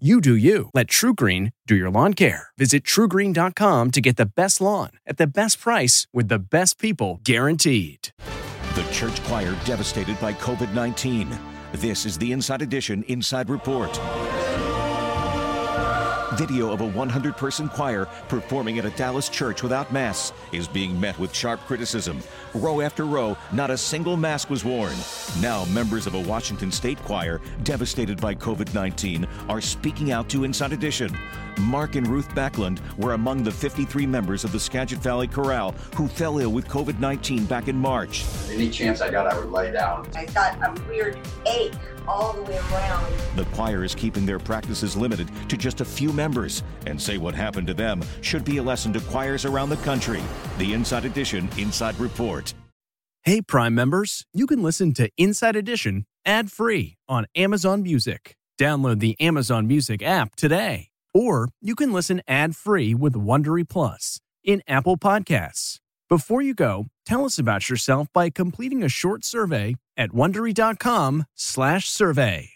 You do you. Let TruGreen do your lawn care. Visit trugreen.com to get the best lawn at the best price with the best people guaranteed. The church choir devastated by COVID 19. This is the Inside Edition Inside Report. Video of a 100 person choir performing at a Dallas church without masks is being met with sharp criticism. Row after row, not a single mask was worn. Now, members of a Washington state choir devastated by COVID 19 are speaking out to Inside Edition. Mark and Ruth Backlund were among the 53 members of the Skagit Valley Chorale who fell ill with COVID 19 back in March. Any chance I got, I would lay down. I got a weird ache all the way around. The choir is keeping their practices limited to just a few members and say what happened to them should be a lesson to choirs around the country. The Inside Edition Inside Report. Hey, Prime members, you can listen to Inside Edition ad free on Amazon Music. Download the Amazon Music app today. Or you can listen ad free with Wondery Plus in Apple Podcasts. Before you go, tell us about yourself by completing a short survey at wondery.com/survey.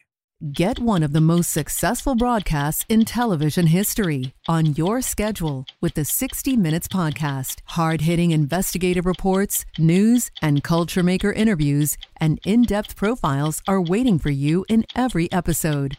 Get one of the most successful broadcasts in television history on your schedule with the 60 Minutes podcast. Hard hitting investigative reports, news, and culture maker interviews, and in depth profiles are waiting for you in every episode.